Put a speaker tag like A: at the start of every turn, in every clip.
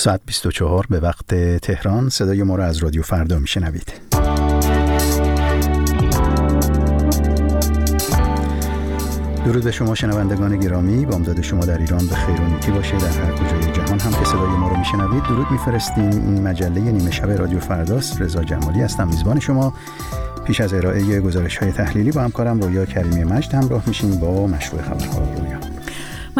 A: ساعت 24 به وقت تهران. صدای ما را از رادیو فردا میشنوید. درود به شما شنوندگان گرامی. بامداد شما در ایران به خیر و نیکی باشه. در هر کجای جهان هم که صدای ما رو میشنوید درود میفرستیم. این مجله نیمه شب رادیو فرداست. رضا جمالی هستم میزبان شما. پیش از ارائه گزارش های تحلیلی با همکارم رویا کریمی مجد همراه میشیم با مشروع خبرها. رویا.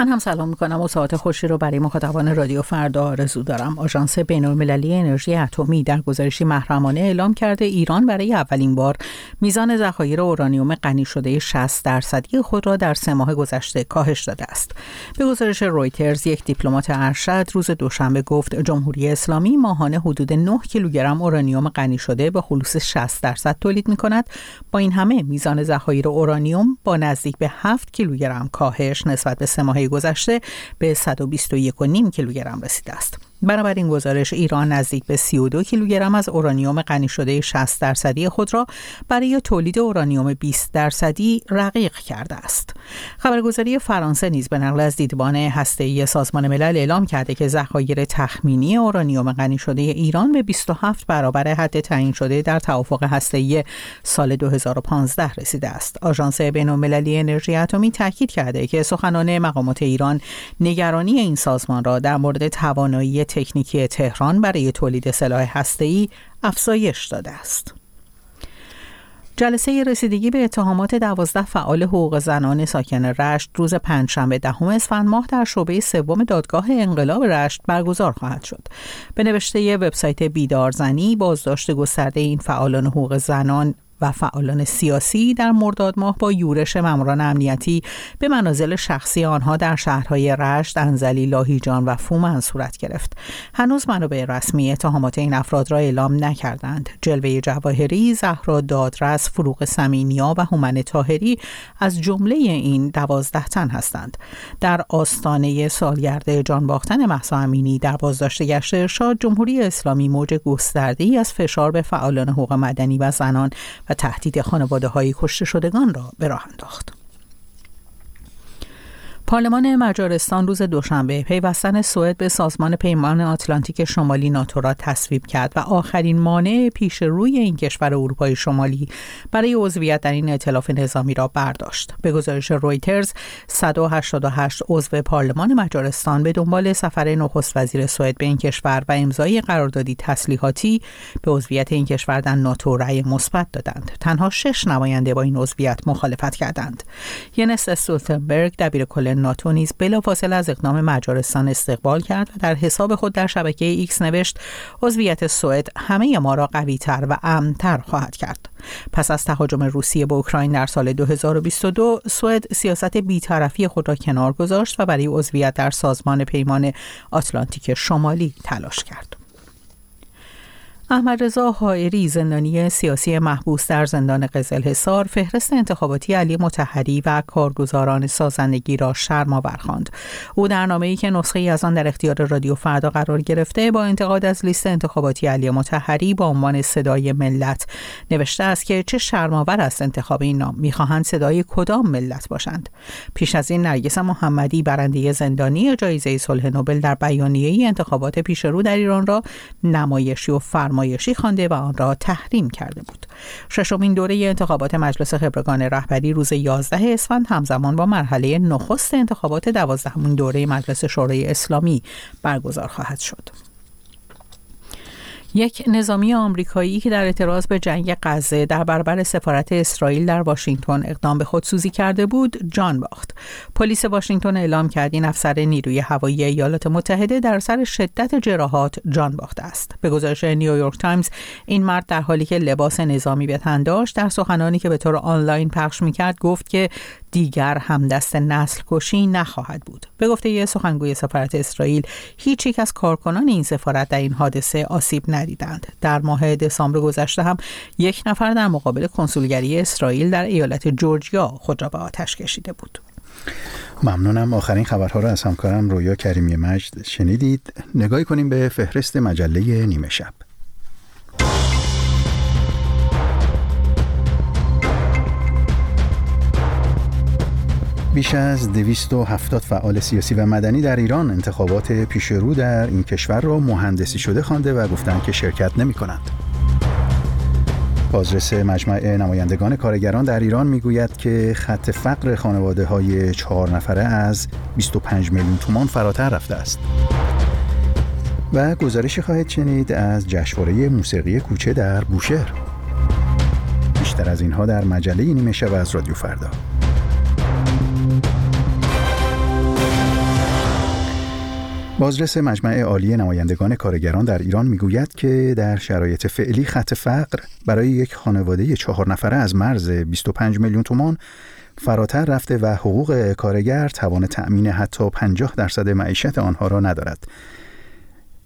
B: من هم سلام می‌کنم و ساعت خوشی رو برای مخاطبان رادیو فردا آرزو دارم. آژانس بین المللی انرژی اتمی در گزارشی محرمانه اعلام کرده ایران برای اولین بار میزان ذخایر اورانیوم غنی شده 60 درصدی خود را در سه ماه گذشته کاهش داده است. به گزارش رویترز یک دیپلمات ارشد روز دوشنبه گفت جمهوری اسلامی ماهانه حدود 9 کیلوگرم اورانیوم غنی شده به خلوص 60 درصد تولید می کند با این همه میزان ذخایر اورانیوم با نزدیک به 7 کیلوگرم کاهش نسبت به سه ماه گذشته به 121.5 کیلوگرم رسیده است. بنابراین گزارش ایران نزدیک به 32 کیلوگرم از اورانیوم غنی شده 60 درصدی خود را برای تولید اورانیوم 20 درصدی رقیق کرده است. خبرگزاری فرانسه نیز به نقل از دیدبان هسته‌ای سازمان ملل اعلام کرده که ذخایر تخمینی اورانیوم غنی شده ایران به 27 برابر حد تعیین شده در توافق هسته‌ای سال 2015 رسیده است. آژانس بین‌المللی انرژی اتمی تاکید کرده که سخنان مقامات ایران نگرانی این سازمان را در مورد توانایی تکنیکی تهران برای تولید سلاح هسته‌ای افزایش داده است. جلسه رسیدگی به اتهامات دوازده فعال حقوق زنان ساکن رشت روز پنجشنبه دهم اسفند ماه در شعبه سوم دادگاه انقلاب رشت برگزار خواهد شد. به نوشته وبسایت بیدارزنی بازداشت گسترده این فعالان حقوق زنان و فعالان سیاسی در مرداد ماه با یورش ماموران امنیتی به منازل شخصی آنها در شهرهای رشت، انزلی، لاهیجان و فومن صورت گرفت. هنوز منابع رسمی اتهامات این افراد را اعلام نکردند. جلوه جواهری، زهرا دادرس، فروغ سمینیا و هومن تاهری از جمله این دوازده تن هستند. در آستانه سالگرد جان باختن محسا امینی در بازداشت گشت ارشاد جمهوری اسلامی موج گسترده ای از فشار به فعالان حقوق مدنی و زنان و تهدید خانواده های کشته شدگان را به راه انداخت. پارلمان مجارستان روز دوشنبه پیوستن سوئد به سازمان پیمان آتلانتیک شمالی ناتو را تصویب کرد و آخرین مانع پیش روی این کشور اروپای شمالی برای عضویت در این ائتلاف نظامی را برداشت. به گزارش رویترز 188 عضو پارلمان مجارستان به دنبال سفر نخست وزیر سوئد به این کشور و امضای قراردادی تسلیحاتی به عضویت این کشور در ناتو رأی مثبت دادند. تنها شش نماینده با این عضویت مخالفت کردند. ینس استولتنبرگ دبیر کل ناتو نیز بلافاصله از اقدام مجارستان استقبال کرد و در حساب خود در شبکه ایکس نوشت عضویت سوئد همه ما را قویتر و امنتر خواهد کرد. پس از تهاجم روسیه به اوکراین در سال 2022 سوئد سیاست بیطرفی خود را کنار گذاشت و برای عضویت در سازمان پیمان آتلانتیک شمالی تلاش کرد. احمد رضا حائری زندانی سیاسی محبوس در زندان قزل حصار فهرست انتخاباتی علی متحری و کارگزاران سازندگی را شرم خواند. او در نامه ای که نسخه ای از آن در اختیار رادیو فردا قرار گرفته با انتقاد از لیست انتخاباتی علی متحری با عنوان صدای ملت نوشته است که چه شرمآور است انتخاب این نام می‌خواهند صدای کدام ملت باشند پیش از این نرگس محمدی برنده زندانی جایزه صلح نوبل در بیانیه انتخابات پیش رو در ایران را نمایشی و فرما نمایشی خوانده و آن را تحریم کرده بود. ششمین دوره انتخابات مجلس خبرگان رهبری روز 11 اسفند همزمان با مرحله نخست انتخابات دوازدهمین دوره مجلس شورای اسلامی برگزار خواهد شد. یک نظامی آمریکایی که در اعتراض به جنگ غزه در برابر سفارت اسرائیل در واشنگتن اقدام به خودسوزی کرده بود جان باخت. پلیس واشنگتن اعلام کرد این افسر نیروی هوایی ایالات متحده در اثر شدت جراحات جان باخته است. به گزارش نیویورک تایمز این مرد در حالی که لباس نظامی به تن داشت در سخنانی که به طور آنلاین پخش می‌کرد گفت که دیگر همدست نسل کشی نخواهد بود. به گفته یه سخنگوی سفارت اسرائیل هیچ یک از کارکنان این سفارت در این حادثه آسیب ندیدند در ماه دسامبر گذشته هم یک نفر در مقابل کنسولگری اسرائیل در ایالت جورجیا خود را به آتش کشیده بود.
A: ممنونم. آخرین خبرها را از همکارم رویا کریمی مجد شنیدید. نگاهی کنیم به فهرست مجله نیمه شب. بیش از 270 فعال سیاسی و مدنی در ایران انتخابات پیشرو در این کشور را مهندسی شده خوانده و گفتند که شرکت نمی کنند. بازرس مجمع نمایندگان کارگران در ایران می‌گوید که خط فقر خانواده های چهار نفره از 25 میلیون تومان فراتر رفته است. و گزارشی خواهید شنید از جشنواره موسیقی کوچه در بوشهر. بیشتر از اینها در مجله نیمه شب از رادیو فردا. بازرس مجمع عالی نمایندگان کارگران در ایران می‌گوید که در شرایط فعلی خط فقر برای یک خانواده چهار نفره از مرز 25 میلیون تومان فراتر رفته و حقوق کارگر توان تأمین حتی 50 درصد معیشت آنها را ندارد.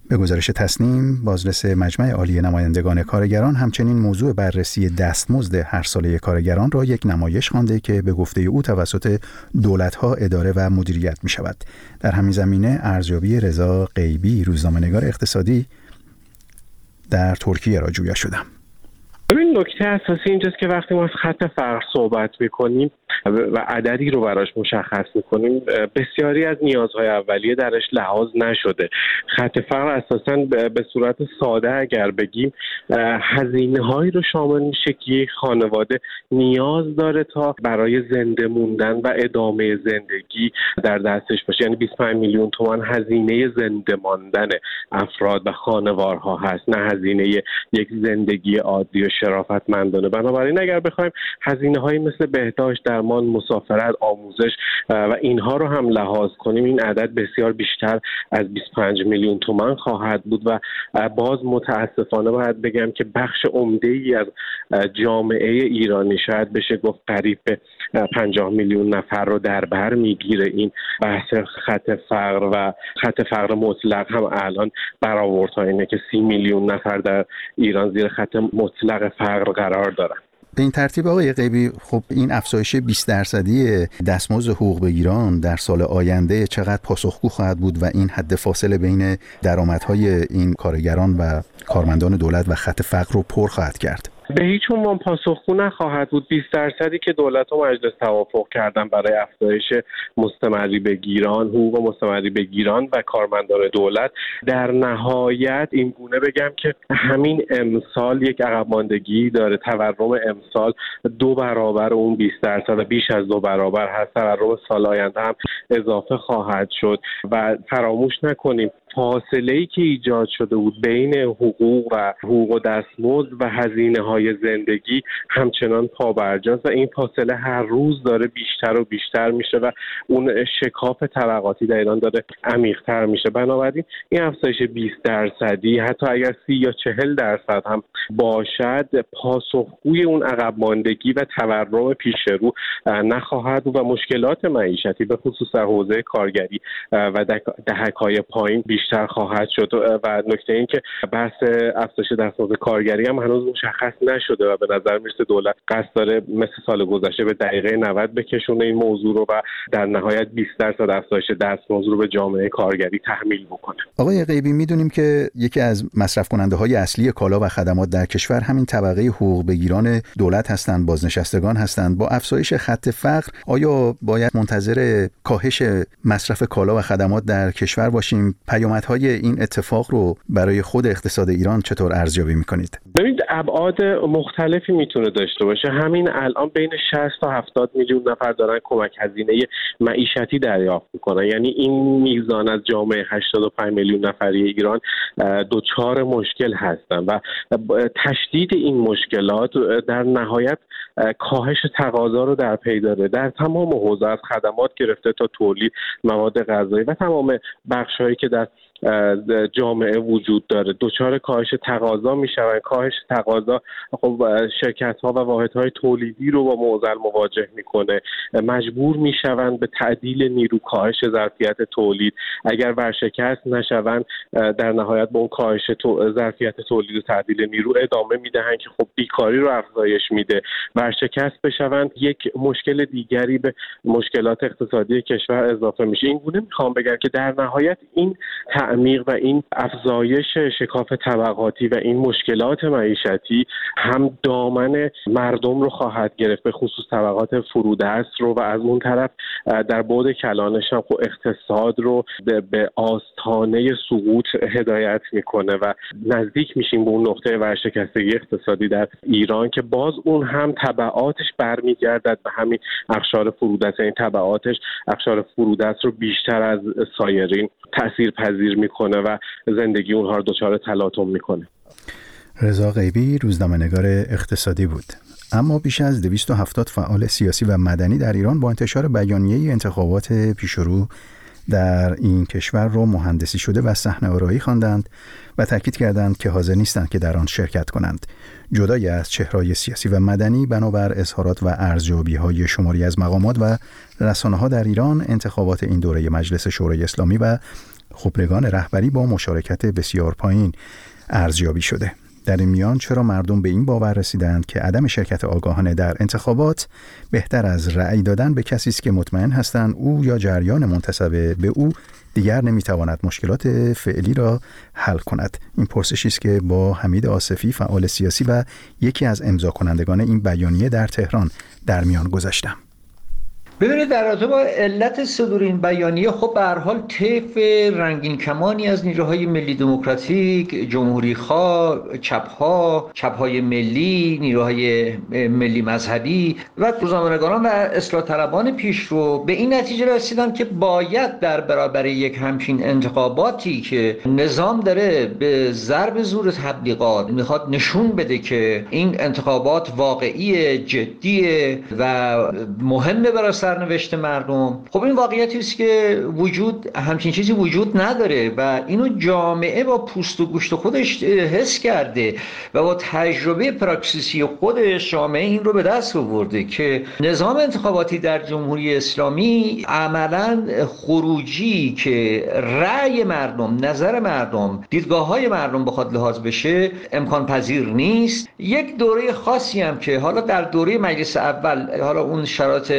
A: به گزارش تصنیم بازرس مجمع عالی نمایندگان کارگران همچنین موضوع بررسی دستمزد هر ساله کارگران را یک نمایش خوانده که به گفته او توسط دولتها اداره و مدیریت می شود. در همین زمینه ارزیابی رضا غیبی روزنامه‌نگار اقتصادی در ترکیه را جویا شدم.
C: ببین نکته اساسی اینجاست که وقتی ما از خط فقر صحبت می‌کنیم و عددی رو براش مشخص می‌کنیم. بسیاری از نیازهای اولیه درش لحاظ نشده. خط فقر اساسا به صورت ساده اگر بگیم هزینه هایی رو شامل میشه که یک خانواده نیاز داره تا برای زنده موندن و ادامه زندگی در دستش باشه. یعنی 25 میلیون تومان هزینه زنده ماندن افراد و خانوارها هست نه هزینه یک زندگی عادی و شرافتمندانه. بنابراین اگر بخوایم هزینه هایی مثل بهداشت درمان مسافرت آموزش و اینها رو هم لحاظ کنیم این عدد بسیار بیشتر از 25 میلیون تومن خواهد بود و باز متاسفانه باید بگم که بخش عمده ای از جامعه ایرانی شاید بشه گفت قریب به 50 میلیون نفر رو در بر می‌گیره. این بحث خط فقر و خط فقر مطلق هم الان برآوردها اینه که 30 میلیون نفر در ایران زیر خط مطلق فقر قرار دارن.
A: به این ترتیب آقای قیبی خب این افزایش 20 درصدی دستمزد حقوق بگیران در سال آینده چقدر پاسخگو خواهد بود و این حد فاصله بین درآمدهای این کارگران و کارمندان دولت و خط فقر رو پر خواهد کرد؟
C: به هیچ عنوان پاسخگو نخواهد بود. 20 درصدی که دولت و مجلس توافق کردن برای افزایش مستمری به گیران حقوق مستمری به گیران و کارمندان دولت در نهایت این گونه بگم که همین امسال یک عقب ماندگی داره. تورم امسال دو برابر اون 20 درصد بیش از دو برابر هست. تورم سال آینده هم اضافه خواهد شد و فراموش نکنیم فاصله ای که ایجاد شده بود بین حقوق و حقوق و دستمزد و هزینه های زندگی همچنان پابرجاست و این فاصله هر روز داره بیشتر و بیشتر میشه و اون شکاف طبقاتی در ایران داره عمیقتر میشه. بنابراین این افزایش 20 درصدی حتی اگر سی یا چهل درصد هم باشد پاسخگوی اون عقب ماندگی و تورم پیش رو نخواهد و مشکلات معیشتی به خصوص در حوزه کارگری و دهک های پایین بیشتر بیشتر خواهد شد. و نکته این که بحث افزایش دستمزد کارگری هم هنوز مشخص نشده و به نظر می‌رسه دولت قصد داره مثل سال گذشته به دقیقه 90 بکشونه این موضوع رو و در نهایت 20 درصد افزایش دستمزد رو به جامعه کارگری تحمیل بکنه.
A: آقای غیبی می‌دونیم که یکی از مصرف کننده های اصلی کالا و خدمات در کشور همین طبقه حقوق بگیران دولت هستند بازنشستگان هستند. با افزایش خط فقر آیا باید منتظر کاهش مصرف کالا و خدمات در کشور باشیم؟ پیام های این اتفاق رو برای خود اقتصاد ایران چطور ارزیابی می‌کنید؟
C: ببینید ابعاد مختلفی می‌تونه داشته باشه همین الان بین 60 تا 70 میلیون نفر دارن کمک هزینه معیشتی دریافت می‌کنن یعنی این میزان از جامعه 85 میلیون نفری ایران دوچار مشکل هستن و تشدید این مشکلات در نهایت کاهش تقاضا رو در پی داره در تمام حوزه از خدمات گرفته تا تولید مواد غذایی و تمام بخشهایی که در جامعه وجود داره. دچار کاهش تقاضا می‌شوند. کاهش تقاضا خب شرکت ها و واحد های تولیدی رو با معضل مواجه می‌کنه. مجبور می‌شوند به تعدیل نیرو کاهش ظرفیت تولید. اگر ورشکست نشوند در نهایت به اون کاهش ظرفیت تولید و تعدیل نیرو ادامه می‌دهند که خب بیکاری رو افزایش میده. ورشکست بشوند یک مشکل دیگری به مشکلات اقتصادی کشور اضافه میشه. این گونه می‌خوام بگم که در نهایت این عمیق و این افزایش شکاف طبقاتی و این مشکلات معیشتی هم دامن مردم رو خواهد گرفت به خصوص طبقات فرودست رو. و از اون طرف در بعد کلانش هم خب اقتصاد رو به آستانه سقوط هدایت می‌کنه و نزدیک میشیم به اون نقطه ورشکستگی اقتصادی در ایران که باز اون هم طبعاتش برمیگردد به همین اخشار فرودست یعنی طبعاتش اخشار فرودست رو بیشتر از سایرین تاثیر پذیر می‌کنه و زندگی اونها رو دچار تلاطم می‌کنه.
A: رضا غیبی روزنامه نگار اقتصادی بود. اما بیش از 270 فعال سیاسی و مدنی در ایران با انتشار بیانیه انتخابات پیشرو در این کشور را مهندسی شده و صحنه آرایی خواندند و تاکید کردند که حاضر نیستند که در آن شرکت کنند. جدای از چهرهای سیاسی و مدنی بنابر اظهارات و ارزیابی های شماری از مقامات و رسانه ها در ایران انتخابات این دوره مجلس شورای اسلامی و خبرگان رهبری با مشارکت بسیار پایین ارزیابی شده. در این میان چرا مردم به این باور رسیدند که عدم شرکت آگاهانه در انتخابات بهتر از رأی دادن به کسی است که مطمئن هستند او یا جریان منتسب به او دیگر نمی‌تواند مشکلات فعلی را حل کند. این پرسشی است که با حمید آصفی فعال سیاسی و یکی از امضا کنندگان این بیانیه در تهران در میان گذاشتم.
D: ببینید در رابطه با علت صدور این بیانیه خب به هر حال طیف رنگین کمانی از نیروهای ملی دموکراتیک جمهوری خواه چپ ها چپ های ملی نیروهای ملی مذهبی و روزنامه‌نگاران و اصلاح طلبان پیشرو به این نتیجه رسیدن که باید در برابر یک همچین انتخاباتی که نظام داره به ضرب زور تبلیغات می‌خواد نشون بده که این انتخابات واقعی جدیه و مهمه برای سرنوشت مردم. خب این واقعیتی است که وجود همچین چیزی وجود نداره و اینو جامعه با پوست و گوشت خودش حس کرده و با تجربه پراکسیسی خودش جامعه این رو به دست آورده که نظام انتخاباتی در جمهوری اسلامی عملا خروجی که رأی مردم نظر مردم دیدگاه های مردم بخواد لحاظ بشه امکان پذیر نیست. یک دوره خاصی هم که حالا در دوره مجلس اول حالا اون شرایط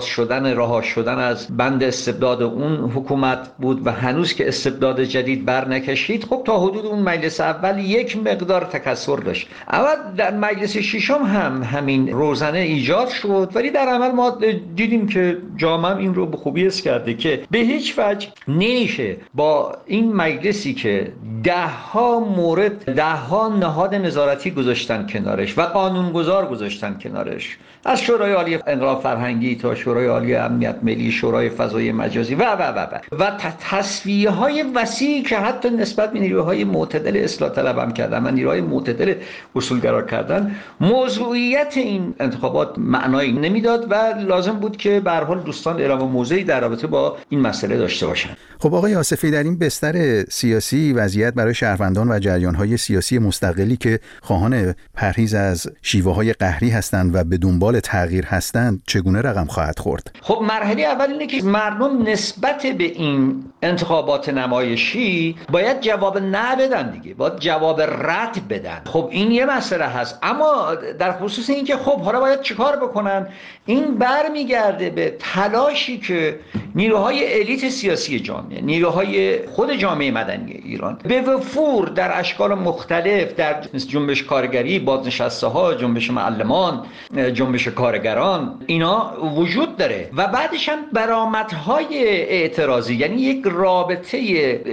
D: باز شدن رها شدن از بند استبداد اون حکومت بود و هنوز که استبداد جدید بر نکشید خب تا حدود اون مجلس اول یک مقدار تکسر داشت. اول در مجلس ششم هم همین روزنه ایجاد شد. ولی در عمل ما دیدیم که جامعه این رو به خوبی اس کرده که به هیچ وجه نمیشه با این مجلسی که ده ها مورد ده ها نهاد نظارتی گذاشتن کنارش و قانونگذار گذاشتن کنارش. از شورای عالی انقلاب فرهنگی تا عالی امنیت ملی شورای فضای مجازی و و و و. و تصویه های وسیعی که حتی نسبت به نیروهای معتدل اصلاح طلب هم کردن و نیروهای معتدل اصولگرا کردن موضوعیت این انتخابات معنایی نمی‌داد و لازم بود که به حال دوستان اعلام موضعی در رابطه با این مسئله داشته باشند
A: خب آقای آصفی در این بستر سیاسی وضعیت برای شهروندان و جریانهای سیاسی مستقلی که خواهان پرهیز از شیوه های قهری هستند و به دنبال تغییر هستند چگونه رقم خواهد خورد
D: خب مرحله اول اینه که مردم نسبت به این انتخابات نمایشی باید جواب نه بدن دیگه باید جواب رد بدن. خب این یه مسئله هست. اما در خصوص اینکه خب حالا باید چیکار بکنن؟ این برمیگرده به تلاشی که نیروهای الیت سیاسی جامعه نیروهای خود جامعه مدنی ایران به وفور در اشکال مختلف در جنبش کارگری بازنشسته ها جنبش معلمان جنبش کارگران اینا وجود داره و بعدش هم برآمدهای اعتراضی یعنی یک رابطه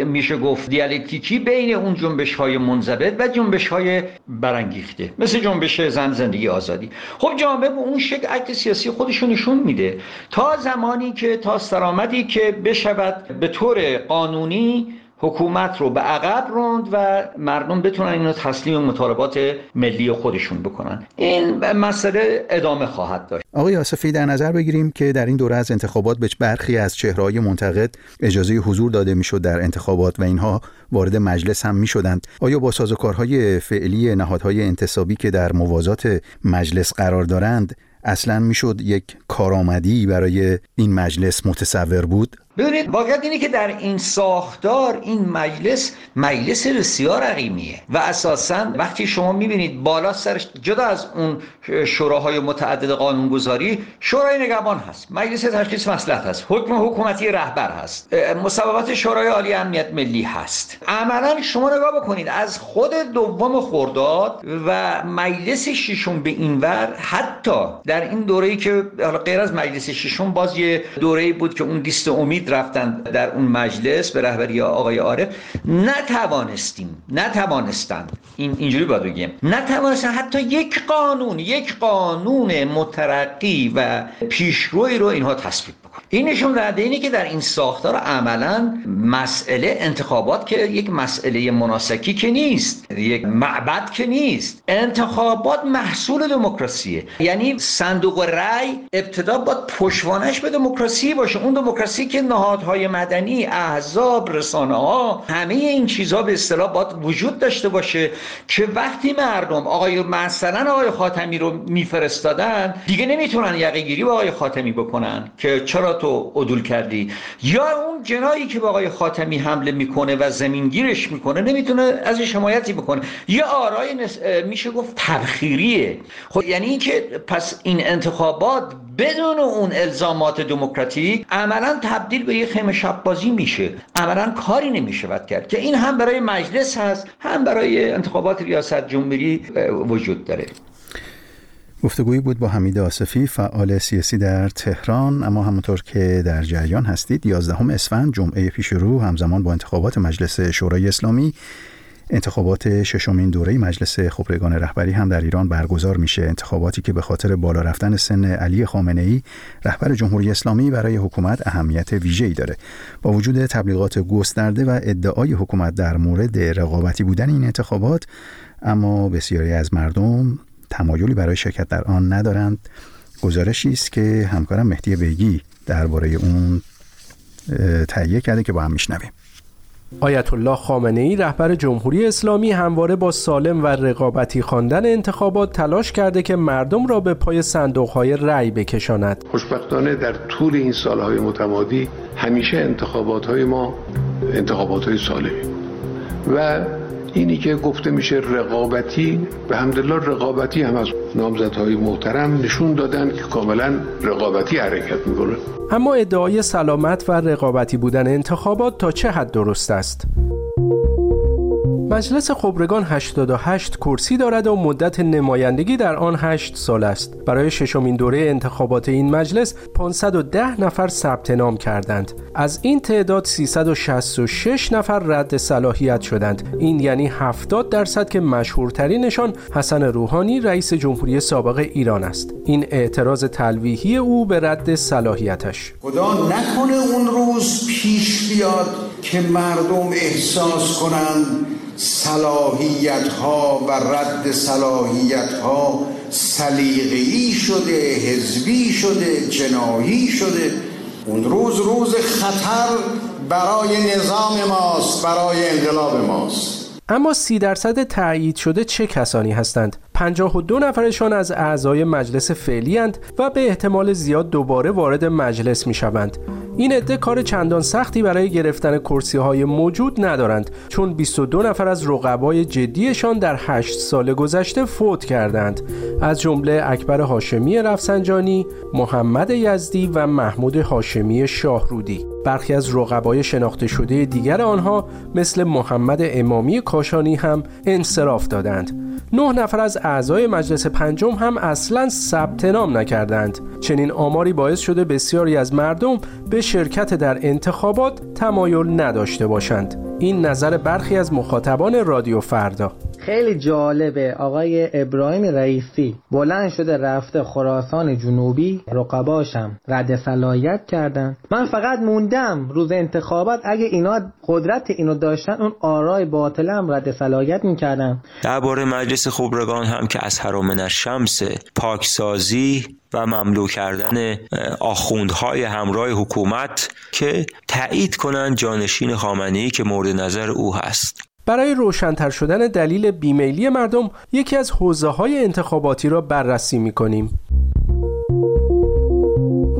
D: میشه گفت دیالکتیکی بین اون جنبش های منضبط و جنبش های برانگیخته مثل جنبش زن زندگی آزادی. خب جامعه به اون شکل عکس سیاسی خودشون نشون میده. تا زمانی که تا سرامتی که بشود به طور قانونی حکومت رو به عقب روند و مردم بتونن اینو تسلیم مطالبات ملی خودشون بکنن. این مسئله ادامه خواهد داشت.
A: آقای آصفی در نظر بگیریم که در این دوره از انتخابات به برخی از چهرهای منتقد اجازه حضور داده می‌شد در انتخابات و اینها وارد مجلس هم می‌شدند. آیا با سازوکارهای فعلی نهادهای انتصابی که در موازات مجلس قرار دارند اصلا می‌شد یک کارآمدی برای این مجلس متصور بود؟
D: ببینید واقعیت اینه که در این ساختار این مجلس مجلس بسیار عقیمیه و اساسا وقتی شما می‌بینید بالا سرش جدا از اون شوراهای متعدد قانونگذاری شورای نگهبان هست مجلس تشخیص مصلحت هست حکم حکومتی رهبر هست مصوبات شورای عالی امنیت ملی هست. عملا شما نگاه بکنید از خود دوم خرداد و مجلس ششم به اینور حتی در این دوره‌ای که غیر از مجلس ششم باز یه دوره‌ای بود که اون لیست امید رفتن در اون مجلس به رهبری آقای عارف نتوانستیم نتوانستند. این اینجوری باید بگیم. نتوانستن حتی یک قانون یک قانون مترقی و پیشروی رو اینها تصویب بکن این نشون دهنده اینه که در این ساختار عملا مسئله انتخابات که یک مسئله مناسکی که نیست یک معبد که نیست انتخابات محصول دموکراسیه. یعنی صندوق رأی ابتدا باید پشوانش به دموکراسی باشه. اون دموکراسی که نهادهای مدنی احزاب رسانه ها همه این چیزها به اصطلاح باید وجود داشته باشه که وقتی مردم آقای مثلا آقای خاتمی رو میفرستادن دیگه نمی‌تونن یقه گیری با آقای خاتمی بکنن که چرا تو عدول کردی؟ یا اون جنایی که به آقای خاتمی حمله می‌کنه و زمینگیرش می‌کنه نمی‌تونه از حمایتی بکنه. یه آرای نس... میشه گفت تبخیریه. خب یعنی اینکه پس این انتخابات بدون اون الزامات دموکراتیک عملا تبدیل به یه خیمه شب بازی میشه. عملا کاری نمی‌شود کرد که این هم برای مجلس هست هم برای انتخابات ریاست جمهوری وجود داره.
A: گفتگویی بود با حمید آصفی فعال سیاسی در تهران. اما همونطور که در جریان هستید 11 اسفند جمعه پیش رو همزمان با انتخابات مجلس شورای اسلامی انتخابات ششمین دوره مجلس خبرگان رهبری هم در ایران برگزار میشه. انتخاباتی که به خاطر بالا رفتن سن علی خامنه ای رهبر جمهوری اسلامی برای حکومت اهمیت ویژه‌ای داره. با وجود تبلیغات گسترده و ادعای حکومت در مورد رقابتی بودن این انتخابات اما بسیاری از مردم تمایلی برای شرکت در آن ندارند. گزارشی است که همکارم مهدی بیگی درباره اون تهیه کرده که با هم میشنویم.
E: آیت الله خامنه ای رهبر جمهوری اسلامی همواره با سالم و رقابتی خواندن انتخابات تلاش کرده که مردم را به پای صندوق های رأی بکشاند.
F: خوشبختانه در طول این سالهای متمادی همیشه انتخابات های ما انتخابات های سالمی و اینی که گفته میشه رقابتی به همدلله رقابتی هم از نامزدهای محترم نشون دادن که کاملا رقابتی حرکت می‌کنه
E: اما ادعای سلامت و رقابتی بودن انتخابات تا چه حد درست است؟ مجلس خبرگان 88 کرسی دارد و مدت نمایندگی در آن 8 سال است. برای ششمین دوره انتخابات این مجلس 510 نفر ثبت نام کردند. از این تعداد 366 نفر رد صلاحیت شدند. این یعنی 70 درصد که مشهورترینشان حسن روحانی رئیس جمهوری سابق ایران است. این اعتراض تلویحی او به رد صلاحیتش.
G: خدا نکنه اون روز پیش بیاد که مردم احساس کنند صلاحیت ها و رد صلاحیت ها سلیقه‌ای شده حزبی شده جنایی شده اون روز روز خطر برای نظام ماست برای انقلاب ماست
E: اما سی درصد تایید شده چه کسانی هستند؟ 52 نفرشان از اعضای مجلس فعلی و به احتمال زیاد دوباره وارد مجلس می شوند. این عده کار چندان سختی برای گرفتن کرسی های موجود ندارند چون 22 نفر از رقبای جدیشان در 8 سال گذشته فوت کردند. از جمله اکبر هاشمی رفسنجانی، محمد یزدی و محمود هاشمی شاهرودی. برخی از رقبای شناخته شده دیگر آنها مثل محمد امامی کاشانی هم انصراف دادند. نه نفر از اعضای مجلس پنجم هم اصلا ثبت نام نکردند. چنین آماری باعث شده بسیاری از مردم به شرکت در انتخابات تمایل نداشته باشند. این نظر برخی از مخاطبان رادیو فردا.
H: خیلی جالبه. آقای ابراهیم رئیسی بلند شده رفته خراسان جنوبی رقباشم رد صلاحیت کردن. من فقط موندم روز انتخابات اگه اینا قدرت اینو داشتن اون آرای باطلم رد صلاحیت می‌کردن.
I: درباره مجلس خبرگان هم که از حرام الشمس پاکسازی و مملو کردن آخوندهای همراه حکومت که تایید کنند جانشین خامنه‌ای که مورد نظر او هست.
E: برای روشنتر شدن دلیل بیمیلی مردم یکی از حوزه های انتخاباتی را بررسی می کنیم.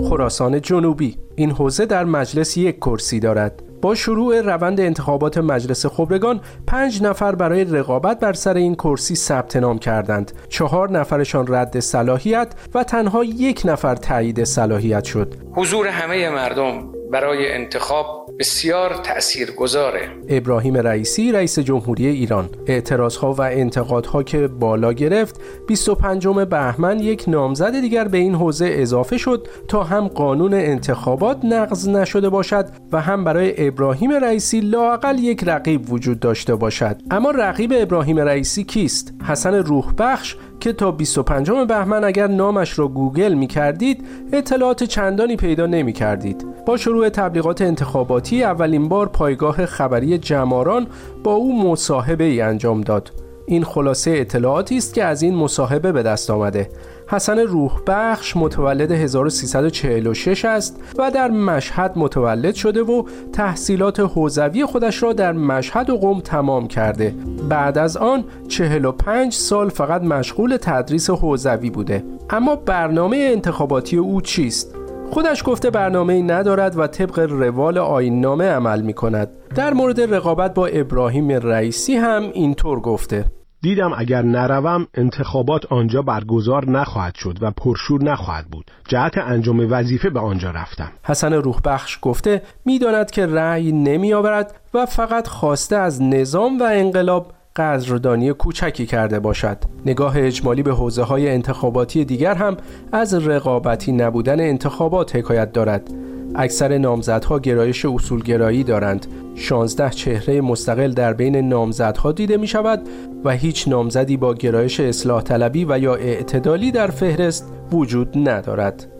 E: خراسان جنوبی. این حوزه در مجلس یک کرسی دارد. با شروع روند انتخابات مجلس خبرگان پنج نفر برای رقابت بر سر این کرسی ثبت نام کردند. چهار نفرشان رد صلاحیت و تنها یک نفر تایید صلاحیت شد.
J: حضور همه مردم برای انتخاب بسیار تأثیر گذاره
E: ابراهیم رئیسی رئیس جمهوری ایران. اعتراضها و انتقادها که بالا گرفت 25 بهمن یک نامزد دیگر به این حوزه اضافه شد تا هم قانون انتخابات نقض نشده باشد و هم برای ابراهیم رئیسی لاقل یک رقیب وجود داشته باشد. اما رقیب ابراهیم رئیسی کیست؟ حسن روح بخش که تا 25 بهمن اگر نامش را گوگل می کردید اطلاعات چندانی پیدا نمی کردید. با شروع تبلیغات انتخاباتی اولین بار پایگاه خبری جماران با او مصاحبه ای انجام داد. این خلاصه اطلاعاتی است که از این مصاحبه به دست آمده. حسن روح بخش متولد 1346 است و در مشهد متولد شده و تحصیلات حوزوی خودش را در مشهد و قم تمام کرده بعد از آن 45 سال فقط مشغول تدریس حوزوی بوده اما برنامه انتخاباتی او چیست؟ خودش گفته برنامه ای ندارد و طبق روال آین نامه عمل می کند. در مورد رقابت با ابراهیم رئیسی هم اینطور گفته
K: دیدم اگر نروم انتخابات آنجا برگزار نخواهد شد و پرشور نخواهد بود. جهت انجام وظیفه به آنجا رفتم.
E: حسن روحبخش گفته می‌داند که رأی نمی آورد و فقط خواسته از نظام و انقلاب قدردانی کوچکی کرده باشد. نگاه اجمالی به حوزه های انتخاباتی دیگر هم از رقابتی نبودن انتخابات حکایت دارد. اکثر نامزدها گرایش اصولگرایی دارند 16 چهره مستقل در بین نامزدها دیده می شود و هیچ نامزدی با گرایش اصلاح طلبی و یا اعتدالی در فهرست وجود ندارد.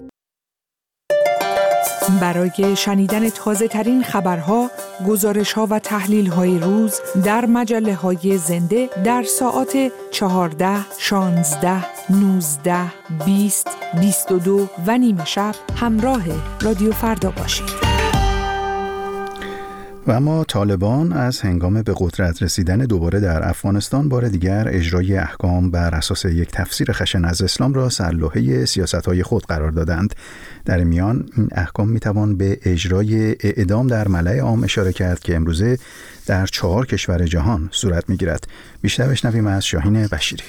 L: برای شنیدن تازه ترین خبرها، گزارش ها و تحلیل های روز در مجله های زنده در ساعات 14, 16, 19, 20, 22 و نیمه شب همراه رادیو فردا باشید.
A: و اما طالبان از هنگام به قدرت رسیدن دوباره در افغانستان بار دیگر اجرای احکام بر اساس یک تفسیر خشن از اسلام را سرلوحه سیاست های خود قرار دادند در میان این احکام می‌توان به اجرای اعدام در ملع عام اشاره کرد که امروزه در چهار کشور جهان صورت می‌گیرد. بیشتر بشنویم از شاهین بشیری.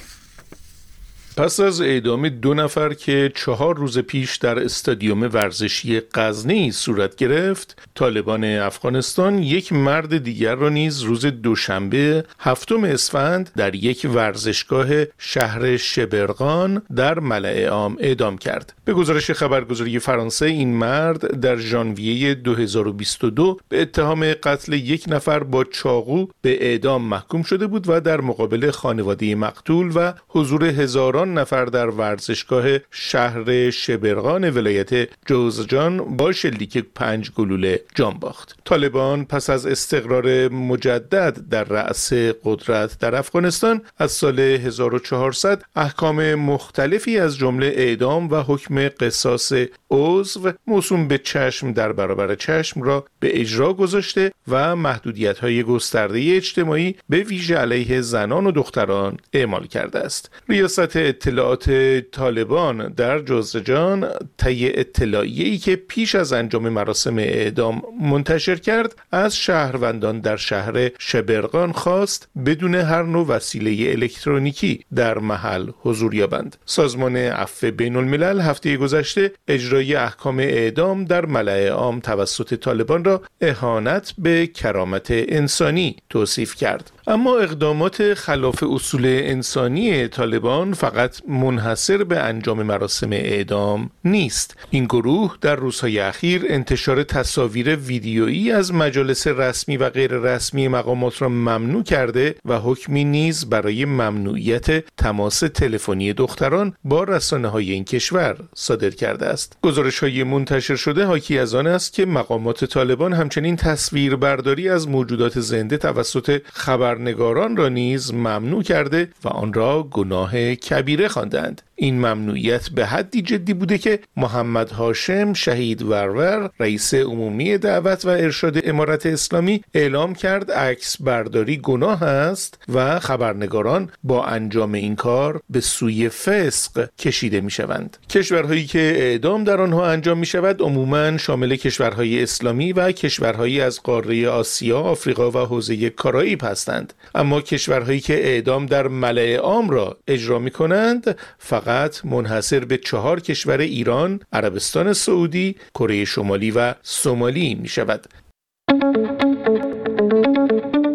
M: پس از اعدام دو نفر که چهار روز پیش در استادیوم ورزشی غزنی صورت گرفت طالبان افغانستان یک مرد دیگر را نیز روز دوشنبه هفتم اسفند در یک ورزشگاه شهر شبرغان در ملع عام اعدام کرد. به گزارش خبرگزاری فرانسه این مرد در ژانویه 2022 به اتهام قتل یک نفر با چاقو به اعدام محکوم شده بود و در مقابل خانواده مقتول و حضور هزاران نفر در ورزشگاه شهر شبرغان ولایت جوزجان با شلیک پنج گلوله جان باخت. طالبان پس از استقرار مجدد در رأس قدرت در افغانستان از سال 1400 احکام مختلفی از جمله اعدام و حکم قصاص عضو موسوم به چشم در برابر چشم را به اجرا گذاشته و محدودیت های گسترده اجتماعی به ویژه علیه زنان و دختران اعمال کرده است. ریاست اطلاعات طالبان در جزجان طی اطلاعیه‌ای که پیش از انجام مراسم اعدام منتشر کرد از شهروندان در شهر شبرغان خواست بدون هر نوع وسیله الکترونیکی در محل حضور یابند. سازمان عفو بین الملل هفته گذشته اجرای احکام اعدام در ملع عام توسط طالبان را اهانت به کرامت انسانی توصیف کرد. اما اقدامات خلاف اصول انسانی طالبان فقط منحصر به انجام مراسم اعدام نیست. این گروه در روزهای اخیر انتشار تصاویر ویدیویی از مجالس رسمی و غیر رسمی مقامات را ممنوع کرده و حکمی نیز برای ممنوعیت تماس تلفنی دختران با رسانه های این کشور صادر کرده است. گزارش های منتشر شده حاکی از آن است که مقامات طالبان همچنین تصویر برداری از موجودات زنده توسط خبر خبرنگاران را نیز ممنوع کرده و آن را گناه کبیره خواندند. این ممنوعیت به حدی جدی بوده که محمد هاشم شهید ورور رئیس عمومی دعوت و ارشاد امارت اسلامی اعلام کرد عکس برداری گناه است و خبرنگاران با انجام این کار به سوی فسق کشیده می شوند کشورهایی که اعدام در آنها انجام می شود عموما شامل کشورهای اسلامی و کشورهایی از قاره آسیا، آفریقا و حوزه کارائیب هستند. اما کشورهایی که اعدام در ملع عام را اجرا می کنند فقط منحصر به چهار کشور ایران، عربستان سعودی، کره شمالی و سومالی می شود.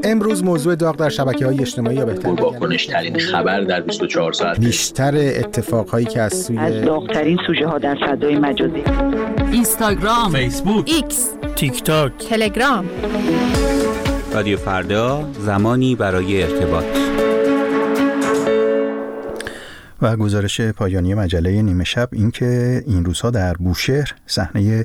N: امروز موضوع داغ در شبکه های اجتماعی یا بهتر
O: واکنش ترین خبر در 24 ساعت.
N: بیشتر اتفاق هایی که از سوی
P: از داغترین سوژه ها در فضای مجازی.
Q: اینستاگرام
R: فیسبوک
Q: ایکس
R: تیک تاک.
Q: تلگرام.
S: رادیو فردا زمانی برای ارتباط.
A: و گزارش پایانی مجله نیمه شب اینکه این روزها در بوشهر صحنه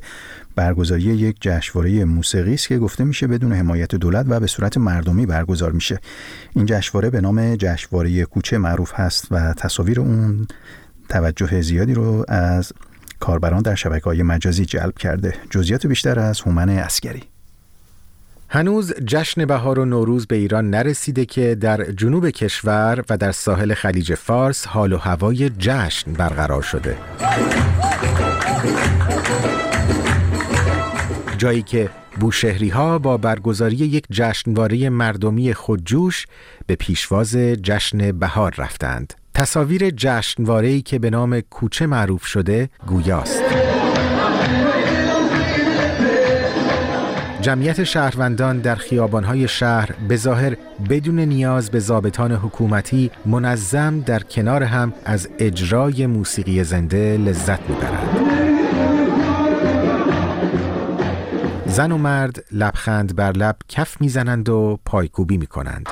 A: برگزاری یک جشنواره موسیقی است که گفته میشه بدون حمایت دولت و به صورت مردمی برگزار میشه. این جشنواره به نام جشنواره کوچه معروف هست و تصاویر اون توجه زیادی رو از کاربران در شبکه های مجازی جلب کرده. جزئیات بیشتر از هومن اسکری
N: هنوز جشن بهار و نوروز به ایران نرسیده که در جنوب کشور و در ساحل خلیج فارس حال و هوای جشن برقرار شده. جایی که بوشهری ها با برگزاری یک جشنواره مردمی خودجوش به پیشواز جشن بهار رفتند. تصاویر جشنواره‌ای که به نام کوچه معروف شده گویاست. جمعیت شهروندان در خیابانهای شهر به ظاهر بدون نیاز به ضابطان حکومتی منظم در کنار هم از اجرای موسیقی زنده لذت می‌برند. زن و مرد لبخند بر لب کف می‌زنند و پایکوبی می‌کنند.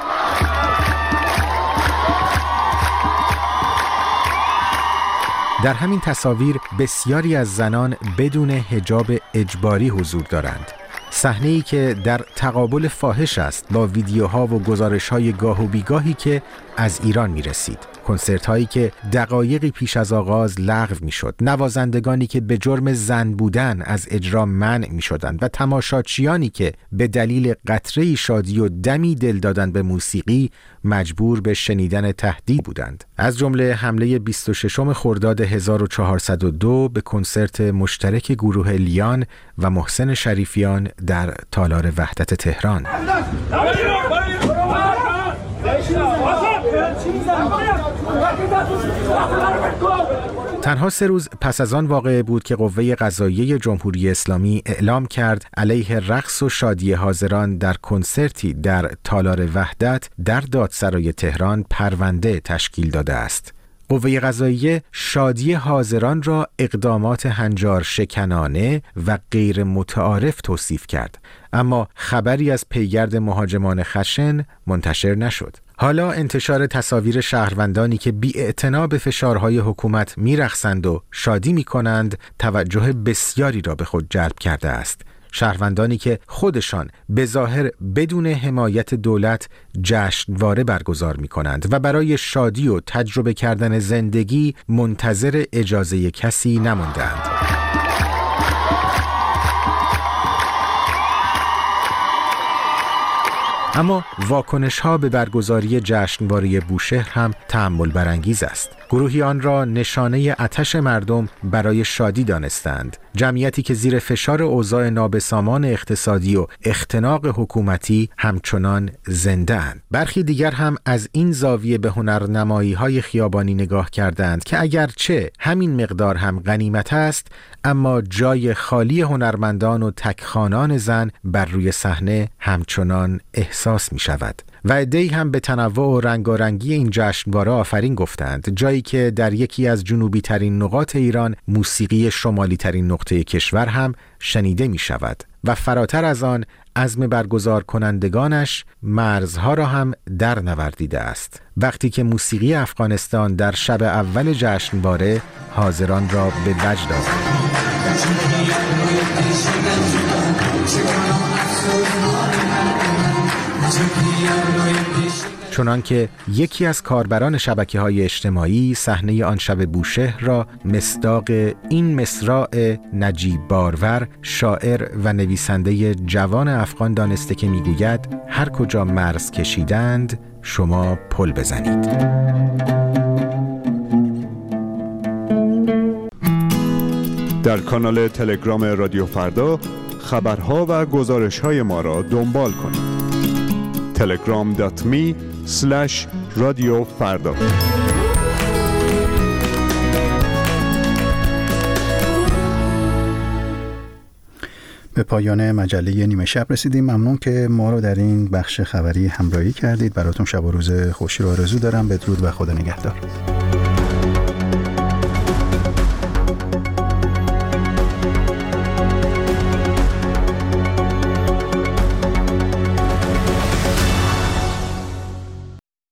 N: در همین تصاویر بسیاری از زنان بدون حجاب اجباری حضور دارند. صحنه ای که در تقابل فاحش است با ویدیوها و گزارش های گاه و بیگاهی که از ایران می رسید. کنسرت هایی که دقایقی پیش از آغاز لغو می شد. نوازندگانی که به جرم زن بودن از اجرا منع می شدند و تماشاچیانی که به دلیل قطره شادی و دمی دل دادن به موسیقی مجبور به شنیدن تهدید بودند. از جمله حمله 26 خرداد 1402 به کنسرت مشترک گروه لیان و محسن شریفیان در تالار وحدت تهران. تنها سه روز پس از آن واقعه بود که قوه قضاییه جمهوری اسلامی اعلام کرد علیه رقص و شادی حاضران در کنسرتی در تالار وحدت در دادسرای تهران پرونده تشکیل داده است. قوه قضاییه شادی حاضران را اقدامات هنجار شکنانه و غیر متعارف توصیف کرد اما خبری از پیگرد مهاجمان خشن منتشر نشد حالا انتشار تصاویر شهروندانی که بی به فشارهای حکومت میرخسند و شادی می کنند توجه بسیاری را به خود جلب کرده است شهروندانی که خودشان به ظاهر بدون حمایت دولت جشنواره برگزار می کنند و برای شادی و تجربه کردن زندگی منتظر اجازه کسی نماندند. اما واکنش ها به برگزاری جشنواره بوشهر هم تعمل برانگیز است. گروهی آن را نشانه اتش مردم برای شادی دانستند. جمعیتی که زیر فشار اوضاع نابسامان اقتصادی و اختناق حکومتی همچنان زنده اند. برخی دیگر هم از این زاویه به هنرنمایی های خیابانی نگاه کردند که اگرچه همین مقدار هم غنیمت است اما جای خالی هنرمندان و تکخانان زن بر روی صحنه همچنان احساس می شود. و ادهی هم به تنوع و رنگارنگی این جشنواره آفرین گفتند جایی که در یکی از جنوبی ترین نقاط ایران موسیقی شمالی ترین نقطه کشور هم شنیده می شود و فراتر از آن عزم برگزار کنندگانش مرزها را هم در نوردیده است. وقتی که موسیقی افغانستان در شب اول جشنواره حاضران را به وجد آورد. چنانکه یکی از کاربران شبکه های اجتماعی صحنه آن شب بوشهر را مصداق این مصراع نجیب بارور شاعر و نویسنده جوان افغان دانسته که می‌گوید هر کجا مرز کشیدند شما پل بزنید.
R: در کانال تلگرام رادیو فردا خبرها و گزارش های ما را دنبال کنید. telegram.me رادیو فردا
A: به پایان مجله نیمه شب رسیدیم. ممنون که ما رو در این بخش خبری همراهی کردید. براتون شب و روز خوشی رو آرزو دارم. بدرود و خدا نگهدار.